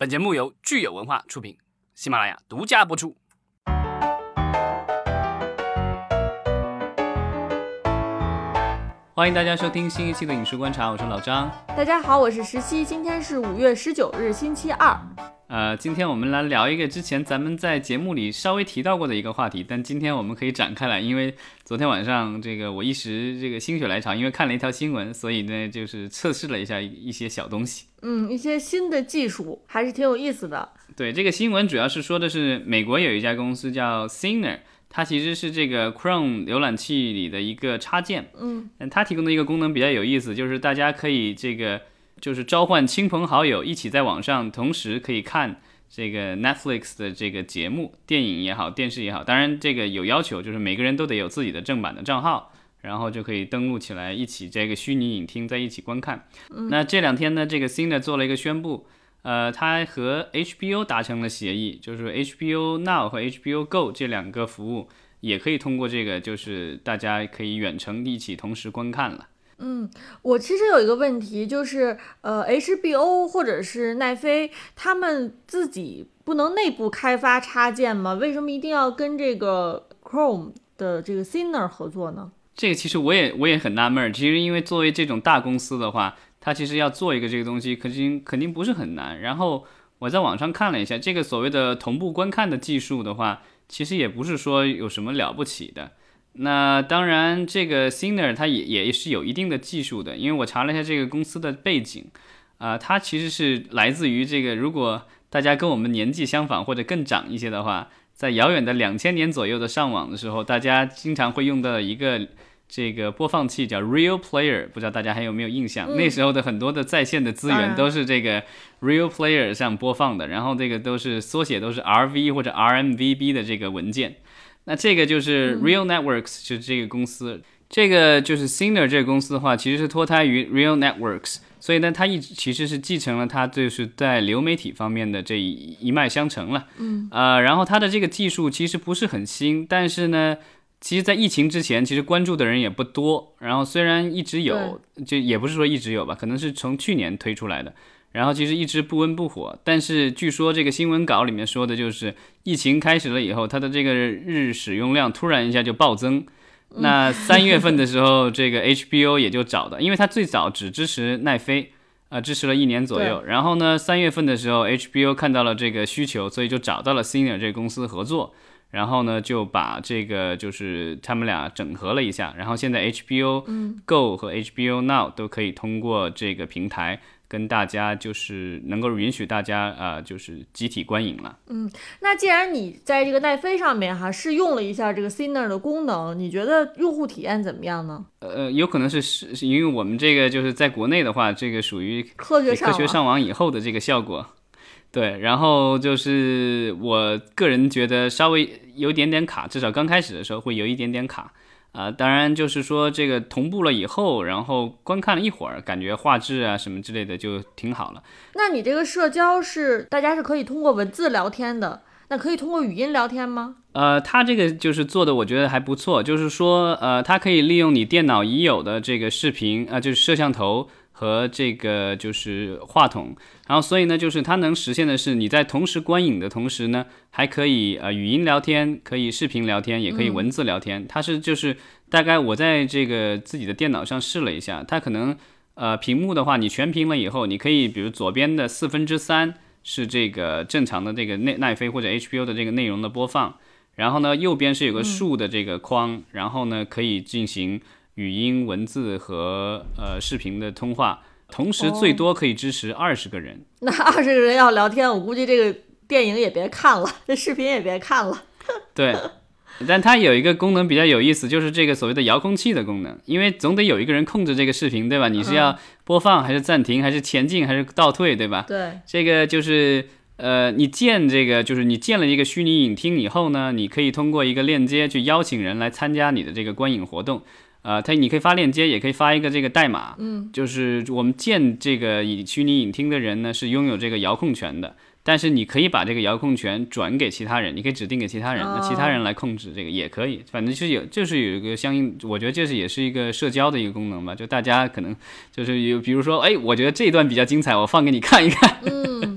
本节目由聚友文化出品，喜马拉雅独家播出。欢迎大家收听新一期的影视观察，我是老张。大家好，我是十七，今天是五月十九日，星期二。呃，今天我们来聊一个之前咱们在节目里稍微提到过的一个话题，但今天我们可以展开来，因为昨天晚上这个我一时这个心血来潮，因为看了一条新闻，所以呢就是测试了一下一些小东西。嗯，一些新的技术还是挺有意思的。对，这个新闻主要是说的是美国有一家公司叫 Singer，它其实是这个 Chrome 浏览器里的一个插件。嗯，它提供的一个功能比较有意思，就是大家可以这个。就是召唤亲朋好友一起在网上同时可以看这个 Netflix 的这个节目，电影也好，电视也好。当然这个有要求，就是每个人都得有自己的正版的账号，然后就可以登录起来一起这个虚拟影厅在一起观看。那这两天呢，这个 c i n e 做了一个宣布，呃，它和 HBO 达成了协议，就是 HBO Now 和 HBO Go 这两个服务也可以通过这个，就是大家可以远程一起同时观看了。嗯，我其实有一个问题，就是呃，HBO 或者是奈飞，他们自己不能内部开发插件吗？为什么一定要跟这个 Chrome 的这个 Ciner 合作呢？这个其实我也我也很纳闷儿。其实因为作为这种大公司的话，它其实要做一个这个东西，肯定肯定不是很难。然后我在网上看了一下，这个所谓的同步观看的技术的话，其实也不是说有什么了不起的。那当然，这个 Ciner 它也也是有一定的技术的，因为我查了一下这个公司的背景，啊，它其实是来自于这个，如果大家跟我们年纪相仿或者更长一些的话，在遥远的两千年左右的上网的时候，大家经常会用到一个这个播放器叫 Real Player，不知道大家还有没有印象？那时候的很多的在线的资源都是这个 Real Player 上播放的，然后这个都是缩写都是 RV 或者 RMVB 的这个文件。那这个就是 Real Networks，就是这个公司。这个就是 Ciner 这个公司的话，其实是脱胎于 Real Networks，所以呢，它一直其实是继承了它就是在流媒体方面的这一一脉相承了。嗯，呃，然后它的这个技术其实不是很新，但是呢，其实，在疫情之前，其实关注的人也不多。然后虽然一直有，就也不是说一直有吧，可能是从去年推出来的。然后其实一直不温不火，但是据说这个新闻稿里面说的就是疫情开始了以后，它的这个日使用量突然一下就暴增。那三月份的时候，这个 HBO 也就找的，因为它最早只支持奈飞，啊，支持了一年左右。然后呢，三月份的时候，HBO 看到了这个需求，所以就找到了 Senior 这个公司合作。然后呢，就把这个就是他们俩整合了一下。然后现在 HBO Go 和 HBO Now 都可以通过这个平台。跟大家就是能够允许大家啊，就是集体观影了。嗯，那既然你在这个奈飞上面哈试用了一下这个 Ciner 的功能，你觉得用户体验怎么样呢？呃，有可能是是因为我们这个就是在国内的话，这个属于科学科学上网以后的这个效果。对，然后就是我个人觉得稍微有点点卡，至少刚开始的时候会有一点点卡。啊，当然就是说这个同步了以后，然后观看了一会儿，感觉画质啊什么之类的就挺好了。那你这个社交是大家是可以通过文字聊天的，那可以通过语音聊天吗？呃，它这个就是做的，我觉得还不错，就是说呃，它可以利用你电脑已有的这个视频啊，就是摄像头。和这个就是话筒，然后所以呢，就是它能实现的是，你在同时观影的同时呢，还可以呃语音聊天，可以视频聊天，也可以文字聊天。它是就是大概我在这个自己的电脑上试了一下，它可能呃屏幕的话，你全屏了以后，你可以比如左边的四分之三是这个正常的这个奈奈飞或者 HBO 的这个内容的播放，然后呢右边是有个竖的这个框，然后呢可以进行。语音、文字和呃视频的通话，同时最多可以支持二十个人。那二十个人要聊天，我估计这个电影也别看了，这视频也别看了。对，但它有一个功能比较有意思，就是这个所谓的遥控器的功能，因为总得有一个人控制这个视频，对吧？你是要播放还是暂停，还是前进还是倒退，对吧？对，这个就是呃，你建这个就是你建了一个虚拟影厅以后呢，你可以通过一个链接去邀请人来参加你的这个观影活动。呃，它你可以发链接，也可以发一个这个代码，嗯，就是我们建这个以虚拟影厅的人呢，是拥有这个遥控权的，但是你可以把这个遥控权转给其他人，你可以指定给其他人，那其他人来控制这个也可以，反正就是有，就是有一个相应，我觉得这是也是一个社交的一个功能吧，就大家可能就是有，比如说，哎，我觉得这一段比较精彩，我放给你看一看，嗯。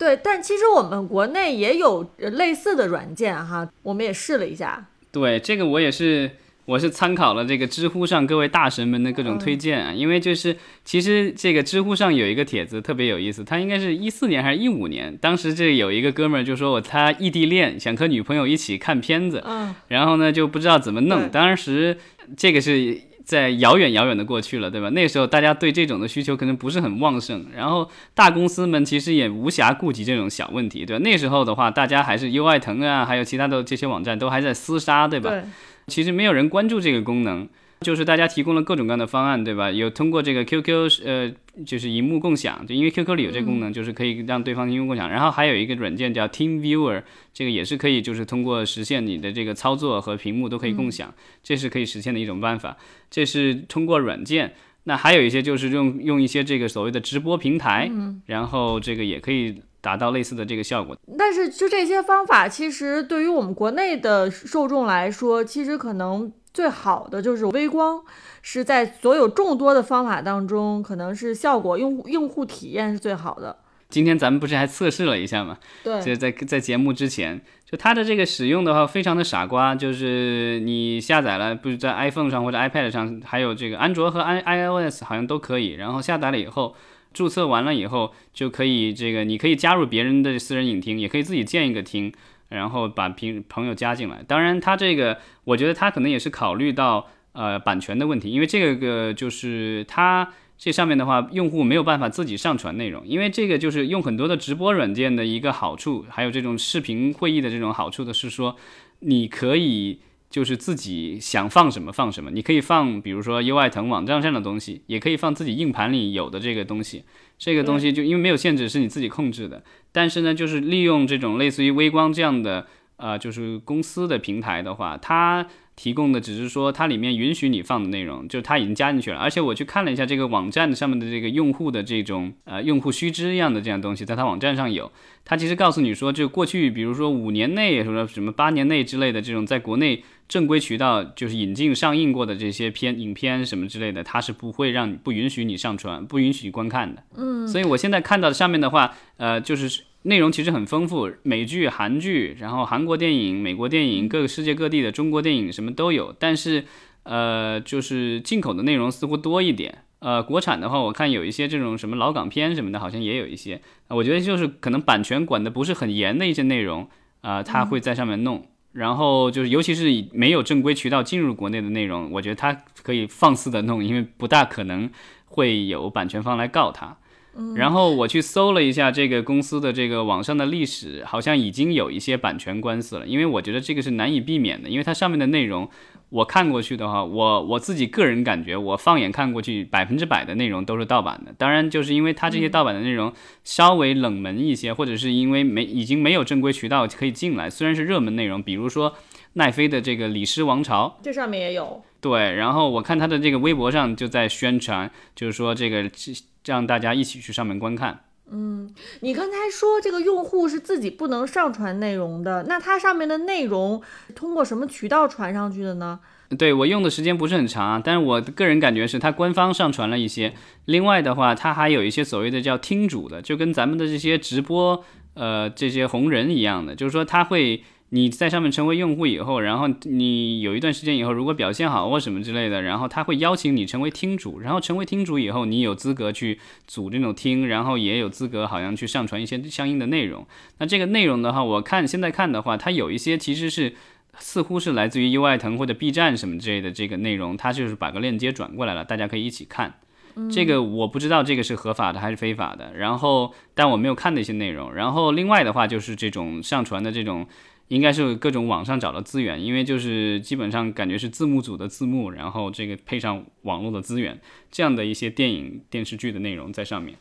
对，但其实我们国内也有类似的软件哈，我们也试了一下。对，这个我也是。我是参考了这个知乎上各位大神们的各种推荐啊，因为就是其实这个知乎上有一个帖子特别有意思，他应该是一四年还是一五年，当时这有一个哥们儿就说我他异地恋，想和女朋友一起看片子，嗯，然后呢就不知道怎么弄，当时这个是在遥远遥远的过去了，对吧？那时候大家对这种的需求可能不是很旺盛，然后大公司们其实也无暇顾及这种小问题，对吧？那时候的话，大家还是优爱腾啊，还有其他的这些网站都还在厮杀，对吧？对。其实没有人关注这个功能，就是大家提供了各种各样的方案，对吧？有通过这个 QQ 呃，就是荧幕共享，就因为 QQ 里有这个功能，就是可以让对方荧幕共享。然后还有一个软件叫 Team Viewer，这个也是可以，就是通过实现你的这个操作和屏幕都可以共享，这是可以实现的一种办法。这是通过软件。那还有一些就是用用一些这个所谓的直播平台，然后这个也可以。达到类似的这个效果，但是就这些方法，其实对于我们国内的受众来说，其实可能最好的就是微光，是在所有众多的方法当中，可能是效果用用户体验是最好的。今天咱们不是还测试了一下吗？对，就在在节目之前，就它的这个使用的话，非常的傻瓜，就是你下载了，不是在 iPhone 上或者 iPad 上，还有这个安卓和 i iOS 好像都可以，然后下载了以后。注册完了以后，就可以这个，你可以加入别人的私人影厅，也可以自己建一个厅，然后把朋朋友加进来。当然，他这个我觉得他可能也是考虑到呃版权的问题，因为这个就是他这上面的话，用户没有办法自己上传内容，因为这个就是用很多的直播软件的一个好处，还有这种视频会议的这种好处的是说，你可以。就是自己想放什么放什么，你可以放，比如说优爱腾网站上的东西，也可以放自己硬盘里有的这个东西。这个东西就因为没有限制，是你自己控制的。但是呢，就是利用这种类似于微光这样的，呃，就是公司的平台的话，它。提供的只是说它里面允许你放的内容，就是它已经加进去了。而且我去看了一下这个网站上面的这个用户的这种呃用户须知一样的这样东西，在它网站上有。它其实告诉你说，就过去比如说五年内什么什么八年内之类的这种在国内正规渠道就是引进上映过的这些片影片什么之类的，它是不会让不允许你上传，不允许观看的。嗯，所以我现在看到上面的话，呃，就是。内容其实很丰富，美剧、韩剧，然后韩国电影、美国电影，各个世界各地的中国电影什么都有。但是，呃，就是进口的内容似乎多一点。呃，国产的话，我看有一些这种什么老港片什么的，好像也有一些。我觉得就是可能版权管的不是很严的一些内容，啊，他会在上面弄。然后就是，尤其是没有正规渠道进入国内的内容，我觉得他可以放肆的弄，因为不大可能会有版权方来告他。然后我去搜了一下这个公司的这个网上的历史，好像已经有一些版权官司了。因为我觉得这个是难以避免的，因为它上面的内容我看过去的话，我我自己个人感觉，我放眼看过去，百分之百的内容都是盗版的。当然，就是因为它这些盗版的内容稍微冷门一些，或者是因为没已经没有正规渠道可以进来。虽然是热门内容，比如说奈飞的这个《李氏王朝》，这上面也有。对，然后我看他的这个微博上就在宣传，就是说这个。让大家一起去上面观看。嗯，你刚才说这个用户是自己不能上传内容的，那它上面的内容通过什么渠道传上去的呢？对我用的时间不是很长啊，但是我个人感觉是它官方上传了一些。另外的话，它还有一些所谓的叫听主的，就跟咱们的这些直播呃这些红人一样的，就是说他会。你在上面成为用户以后，然后你有一段时间以后，如果表现好或什么之类的，然后他会邀请你成为厅主，然后成为厅主以后，你有资格去组这种厅，然后也有资格好像去上传一些相应的内容。那这个内容的话，我看现在看的话，它有一些其实是似乎是来自于优爱腾或者 B 站什么之类的这个内容，它就是把个链接转过来了，大家可以一起看。这个我不知道这个是合法的还是非法的，然后但我没有看那些内容。然后另外的话就是这种上传的这种。应该是各种网上找的资源，因为就是基本上感觉是字幕组的字幕，然后这个配上网络的资源，这样的一些电影电视剧的内容在上面。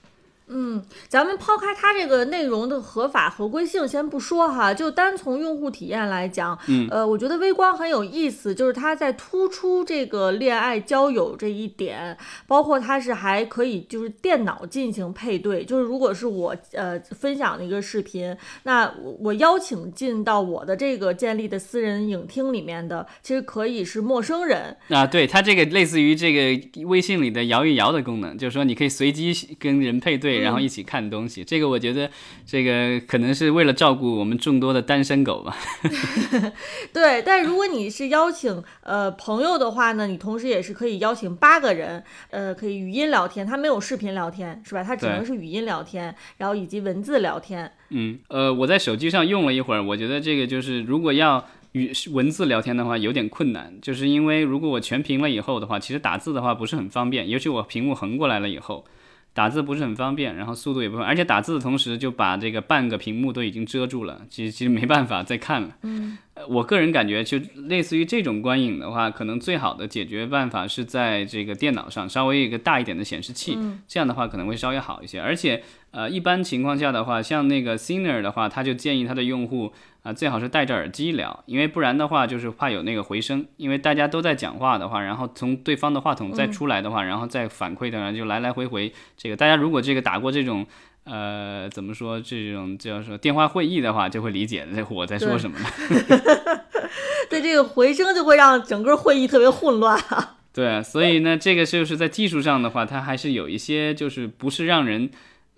嗯，咱们抛开它这个内容的合法合规性先不说哈，就单从用户体验来讲，嗯，呃，我觉得微光很有意思，就是它在突出这个恋爱交友这一点，包括它是还可以就是电脑进行配对，就是如果是我呃分享的一个视频，那我邀请进到我的这个建立的私人影厅里面的，其实可以是陌生人啊，对，它这个类似于这个微信里的摇一摇的功能，就是说你可以随机跟人配对。然后一起看东西。这个我觉得，这个可能是为了照顾我们众多的单身狗吧。对，但如果你是邀请呃朋友的话呢，你同时也是可以邀请八个人，呃，可以语音聊天，它没有视频聊天，是吧？它只能是语音聊天，然后以及文字聊天。嗯，呃，我在手机上用了一会儿，我觉得这个就是如果要与文字聊天的话，有点困难，就是因为如果我全屏了以后的话，其实打字的话不是很方便，尤其我屏幕横过来了以后。打字不是很方便，然后速度也不快，而且打字的同时就把这个半个屏幕都已经遮住了，其实其实没办法再看了。嗯，我个人感觉就类似于这种观影的话，可能最好的解决办法是在这个电脑上稍微一个大一点的显示器，这样的话可能会稍微好一些。而且呃，一般情况下的话，像那个 Ciner 的话，他就建议他的用户。啊，最好是戴着耳机聊，因为不然的话就是怕有那个回声，因为大家都在讲话的话，然后从对方的话筒再出来的话，然后再反馈的，就来来回回。这个大家如果这个打过这种，呃，怎么说这种叫说电话会议的话，就会理解这我在说什么。对这个回声就会让整个会议特别混乱。对，所以呢，这个就是在技术上的话，它还是有一些就是不是让人。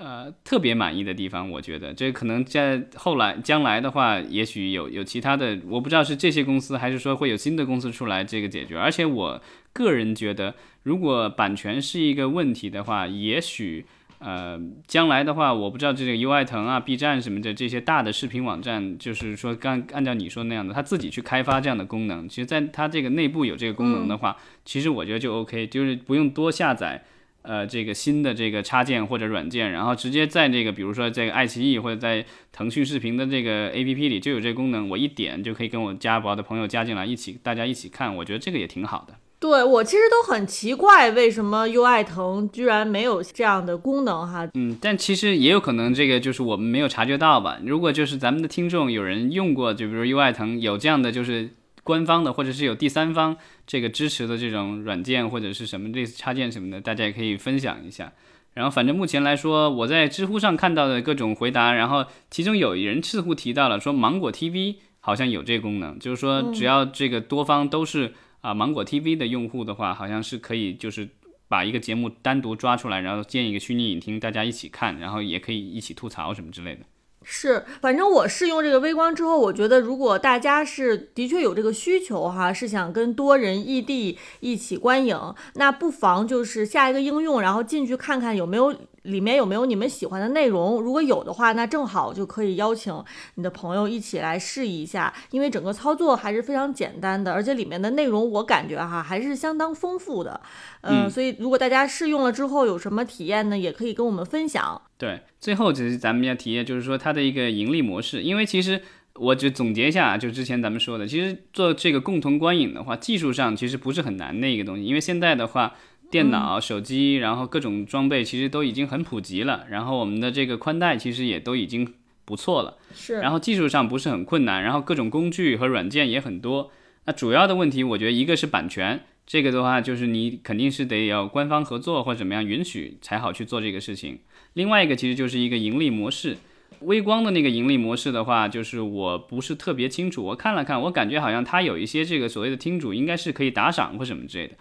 呃，特别满意的地方，我觉得这可能在后来将来的话，也许有有其他的，我不知道是这些公司，还是说会有新的公司出来这个解决。而且我个人觉得，如果版权是一个问题的话，也许呃将来的话，我不知道这个优爱腾啊、B 站什么的这些大的视频网站，就是说刚按照你说那样的，他自己去开发这样的功能，其实在他这个内部有这个功能的话，其实我觉得就 OK，就是不用多下载。呃，这个新的这个插件或者软件，然后直接在这个，比如说这个爱奇艺或者在腾讯视频的这个 APP 里就有这个功能，我一点就可以跟我加宝的朋友加进来，一起大家一起看，我觉得这个也挺好的。对我其实都很奇怪，为什么优爱腾居然没有这样的功能哈？嗯，但其实也有可能这个就是我们没有察觉到吧。如果就是咱们的听众有人用过，就比如优爱腾有这样的就是。官方的或者是有第三方这个支持的这种软件或者是什么类似插件什么的，大家也可以分享一下。然后反正目前来说，我在知乎上看到的各种回答，然后其中有人似乎提到了说芒果 TV 好像有这个功能，就是说只要这个多方都是啊芒果 TV 的用户的话，好像是可以就是把一个节目单独抓出来，然后建一个虚拟影厅，大家一起看，然后也可以一起吐槽什么之类的。是，反正我试用这个微光之后，我觉得如果大家是的确有这个需求哈，是想跟多人异地一起观影，那不妨就是下一个应用，然后进去看看有没有。里面有没有你们喜欢的内容？如果有的话，那正好就可以邀请你的朋友一起来试一下，因为整个操作还是非常简单的，而且里面的内容我感觉哈还是相当丰富的。嗯，所以如果大家试用了之后有什么体验呢，也可以跟我们分享。对，最后就是咱们要体验，就是说它的一个盈利模式，因为其实我只总结一下，就之前咱们说的，其实做这个共同观影的话，技术上其实不是很难的一个东西，因为现在的话。电脑、手机，然后各种装备其实都已经很普及了，然后我们的这个宽带其实也都已经不错了，是。然后技术上不是很困难，然后各种工具和软件也很多。那主要的问题，我觉得一个是版权，这个的话就是你肯定是得要官方合作或者怎么样允许才好去做这个事情。另外一个其实就是一个盈利模式，微光的那个盈利模式的话，就是我不是特别清楚，我看了看，我感觉好像它有一些这个所谓的听主应该是可以打赏或什么之类的。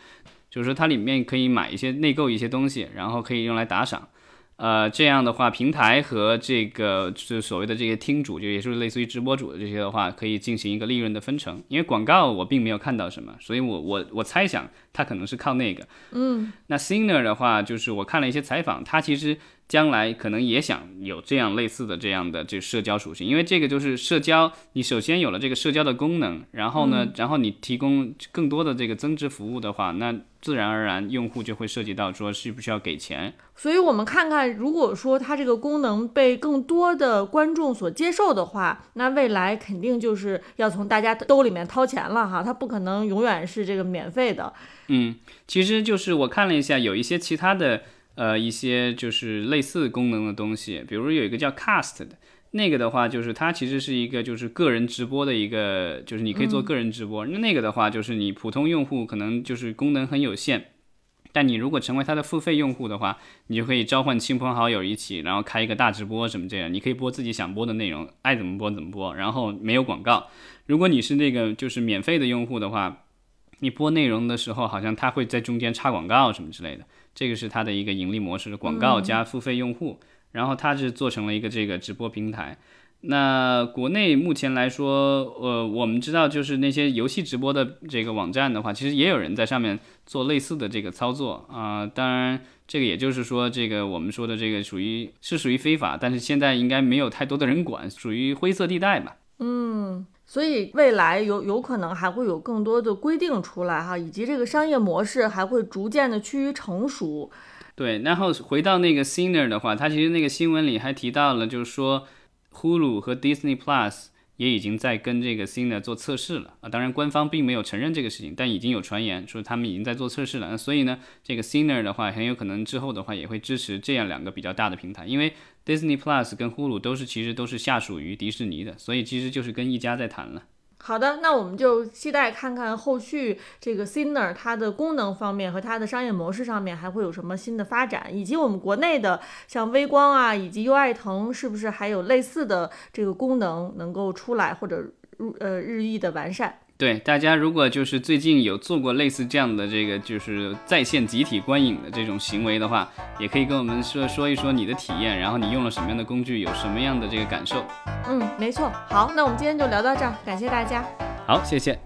就是说，它里面可以买一些内购一些东西，然后可以用来打赏，呃，这样的话，平台和这个就所谓的这些听主，就也是类似于直播主的这些的话，可以进行一个利润的分成。因为广告我并没有看到什么，所以我我我猜想它可能是靠那个。嗯，那 Singer 的话，就是我看了一些采访，他其实。将来可能也想有这样类似的这样的这社交属性，因为这个就是社交，你首先有了这个社交的功能，然后呢，然后你提供更多的这个增值服务的话，那自然而然用户就会涉及到说需不需要给钱。所以我们看看，如果说它这个功能被更多的观众所接受的话，那未来肯定就是要从大家兜里面掏钱了哈，它不可能永远是这个免费的。嗯，其实就是我看了一下，有一些其他的。呃，一些就是类似功能的东西，比如有一个叫 Cast 的，那个的话就是它其实是一个就是个人直播的一个，就是你可以做个人直播。那那个的话就是你普通用户可能就是功能很有限，但你如果成为它的付费用户的话，你就可以召唤亲朋好友一起，然后开一个大直播什么这样，你可以播自己想播的内容，爱怎么播怎么播，然后没有广告。如果你是那个就是免费的用户的话，你播内容的时候好像它会在中间插广告什么之类的。这个是它的一个盈利模式，广告加付费用户，然后它是做成了一个这个直播平台。那国内目前来说，呃，我们知道就是那些游戏直播的这个网站的话，其实也有人在上面做类似的这个操作啊。当然，这个也就是说，这个我们说的这个属于是属于非法，但是现在应该没有太多的人管，属于灰色地带吧。嗯，所以未来有有可能还会有更多的规定出来哈，以及这个商业模式还会逐渐的趋于成熟。对，然后回到那个 Sinner 的话，他其实那个新闻里还提到了，就是说。Hulu 和 Disney Plus 也已经在跟这个 Sina 做测试了啊，当然官方并没有承认这个事情，但已经有传言说他们已经在做测试了。那所以呢，这个 Sina 的话很有可能之后的话也会支持这样两个比较大的平台，因为 Disney Plus 跟 Hulu 都是其实都是下属于迪士尼的，所以其实就是跟一家在谈了。好的，那我们就期待看看后续这个 Sinner 它的功能方面和它的商业模式上面还会有什么新的发展，以及我们国内的像微光啊以及优爱腾是不是还有类似的这个功能能够出来或者呃日益的完善。对大家，如果就是最近有做过类似这样的这个就是在线集体观影的这种行为的话，也可以跟我们说说一说你的体验，然后你用了什么样的工具，有什么样的这个感受。嗯，没错。好，那我们今天就聊到这儿，感谢大家。好，谢谢。